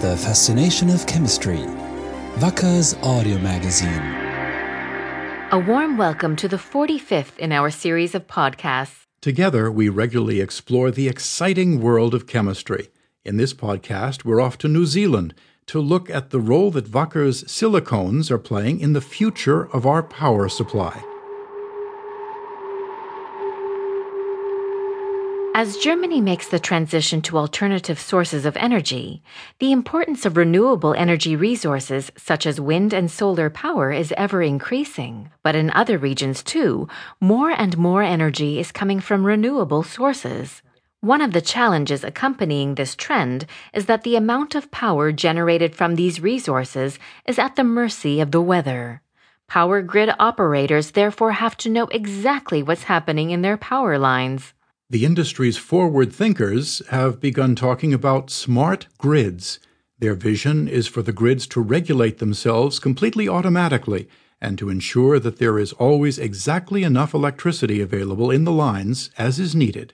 The Fascination of Chemistry, Wacker's audio magazine. A warm welcome to the 45th in our series of podcasts. Together, we regularly explore the exciting world of chemistry. In this podcast, we're off to New Zealand to look at the role that Wacker's silicones are playing in the future of our power supply. As Germany makes the transition to alternative sources of energy, the importance of renewable energy resources such as wind and solar power is ever increasing. But in other regions too, more and more energy is coming from renewable sources. One of the challenges accompanying this trend is that the amount of power generated from these resources is at the mercy of the weather. Power grid operators therefore have to know exactly what's happening in their power lines. The industry's forward thinkers have begun talking about smart grids. Their vision is for the grids to regulate themselves completely automatically and to ensure that there is always exactly enough electricity available in the lines as is needed.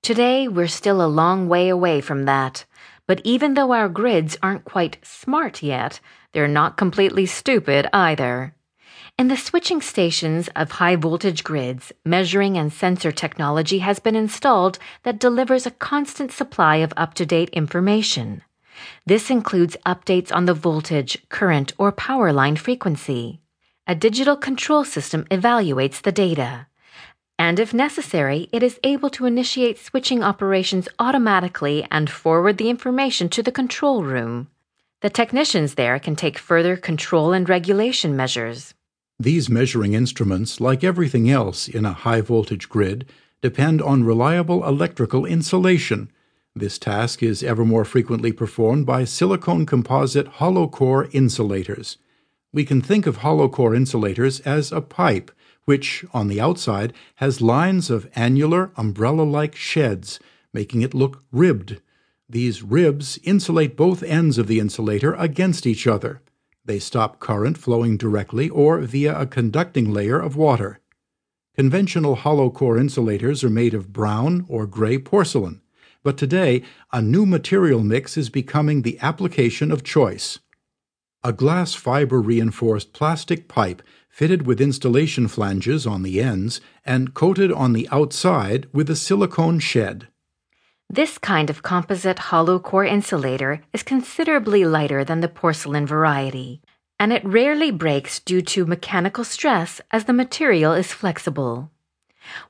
Today, we're still a long way away from that. But even though our grids aren't quite smart yet, they're not completely stupid either. In the switching stations of high voltage grids, measuring and sensor technology has been installed that delivers a constant supply of up to date information. This includes updates on the voltage, current, or power line frequency. A digital control system evaluates the data. And if necessary, it is able to initiate switching operations automatically and forward the information to the control room. The technicians there can take further control and regulation measures. These measuring instruments, like everything else in a high voltage grid, depend on reliable electrical insulation. This task is ever more frequently performed by silicone composite hollow core insulators. We can think of hollow core insulators as a pipe, which, on the outside, has lines of annular, umbrella like sheds, making it look ribbed. These ribs insulate both ends of the insulator against each other. They stop current flowing directly or via a conducting layer of water. Conventional hollow core insulators are made of brown or gray porcelain, but today a new material mix is becoming the application of choice. A glass fiber reinforced plastic pipe fitted with installation flanges on the ends and coated on the outside with a silicone shed. This kind of composite hollow core insulator is considerably lighter than the porcelain variety, and it rarely breaks due to mechanical stress as the material is flexible.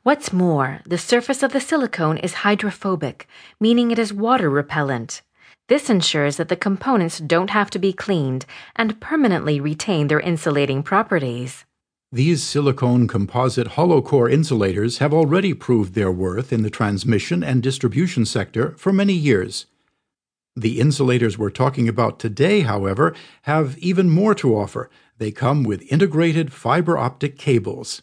What's more, the surface of the silicone is hydrophobic, meaning it is water repellent. This ensures that the components don't have to be cleaned and permanently retain their insulating properties. These silicone composite hollow core insulators have already proved their worth in the transmission and distribution sector for many years. The insulators we're talking about today, however, have even more to offer. They come with integrated fiber optic cables.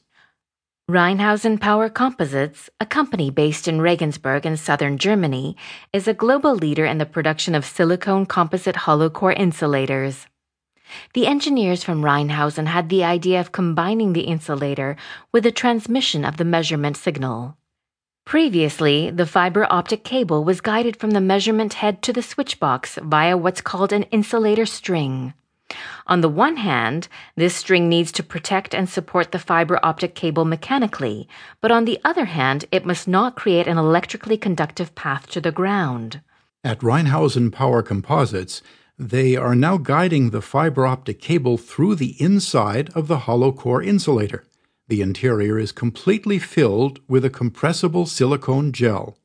Reinhausen Power Composites, a company based in Regensburg in southern Germany, is a global leader in the production of silicone composite hollow core insulators. The engineers from Reinhausen had the idea of combining the insulator with the transmission of the measurement signal. Previously, the fiber optic cable was guided from the measurement head to the switchbox via what's called an insulator string. On the one hand, this string needs to protect and support the fiber optic cable mechanically, but on the other hand, it must not create an electrically conductive path to the ground. At Reinhausen Power Composites, they are now guiding the fiber optic cable through the inside of the hollow core insulator. The interior is completely filled with a compressible silicone gel.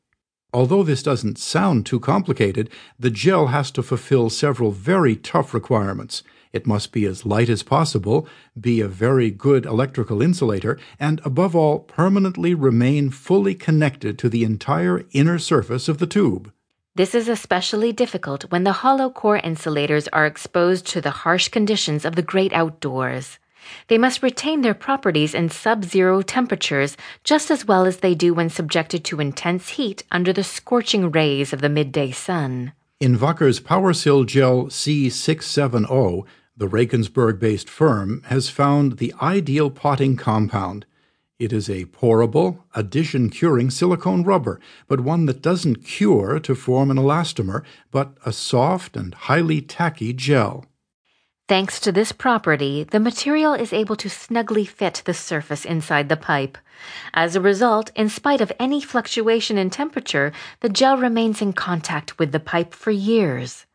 Although this doesn't sound too complicated, the gel has to fulfill several very tough requirements. It must be as light as possible, be a very good electrical insulator, and above all, permanently remain fully connected to the entire inner surface of the tube. This is especially difficult when the hollow core insulators are exposed to the harsh conditions of the great outdoors. They must retain their properties in sub zero temperatures just as well as they do when subjected to intense heat under the scorching rays of the midday sun. In Wacker's PowerSil Gel C670, the Regensburg based firm has found the ideal potting compound. It is a pourable, addition curing silicone rubber, but one that doesn't cure to form an elastomer, but a soft and highly tacky gel. Thanks to this property, the material is able to snugly fit the surface inside the pipe. As a result, in spite of any fluctuation in temperature, the gel remains in contact with the pipe for years.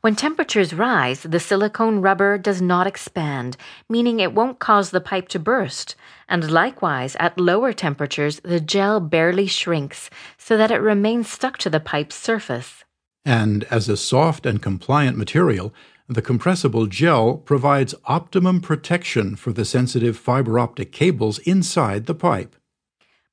When temperatures rise, the silicone rubber does not expand, meaning it won't cause the pipe to burst. And likewise, at lower temperatures, the gel barely shrinks so that it remains stuck to the pipe's surface. And as a soft and compliant material, the compressible gel provides optimum protection for the sensitive fiber optic cables inside the pipe.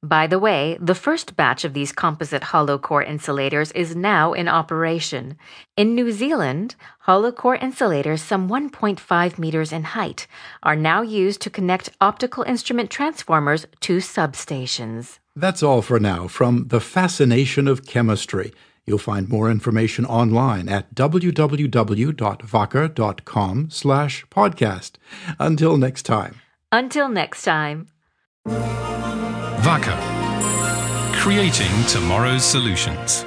By the way, the first batch of these composite hollow core insulators is now in operation. In New Zealand, hollow core insulators some 1.5 meters in height are now used to connect optical instrument transformers to substations. That's all for now from The Fascination of Chemistry. You'll find more information online at www.wacker.com slash podcast. Until next time. Until next time. Wacker, creating tomorrow's solutions.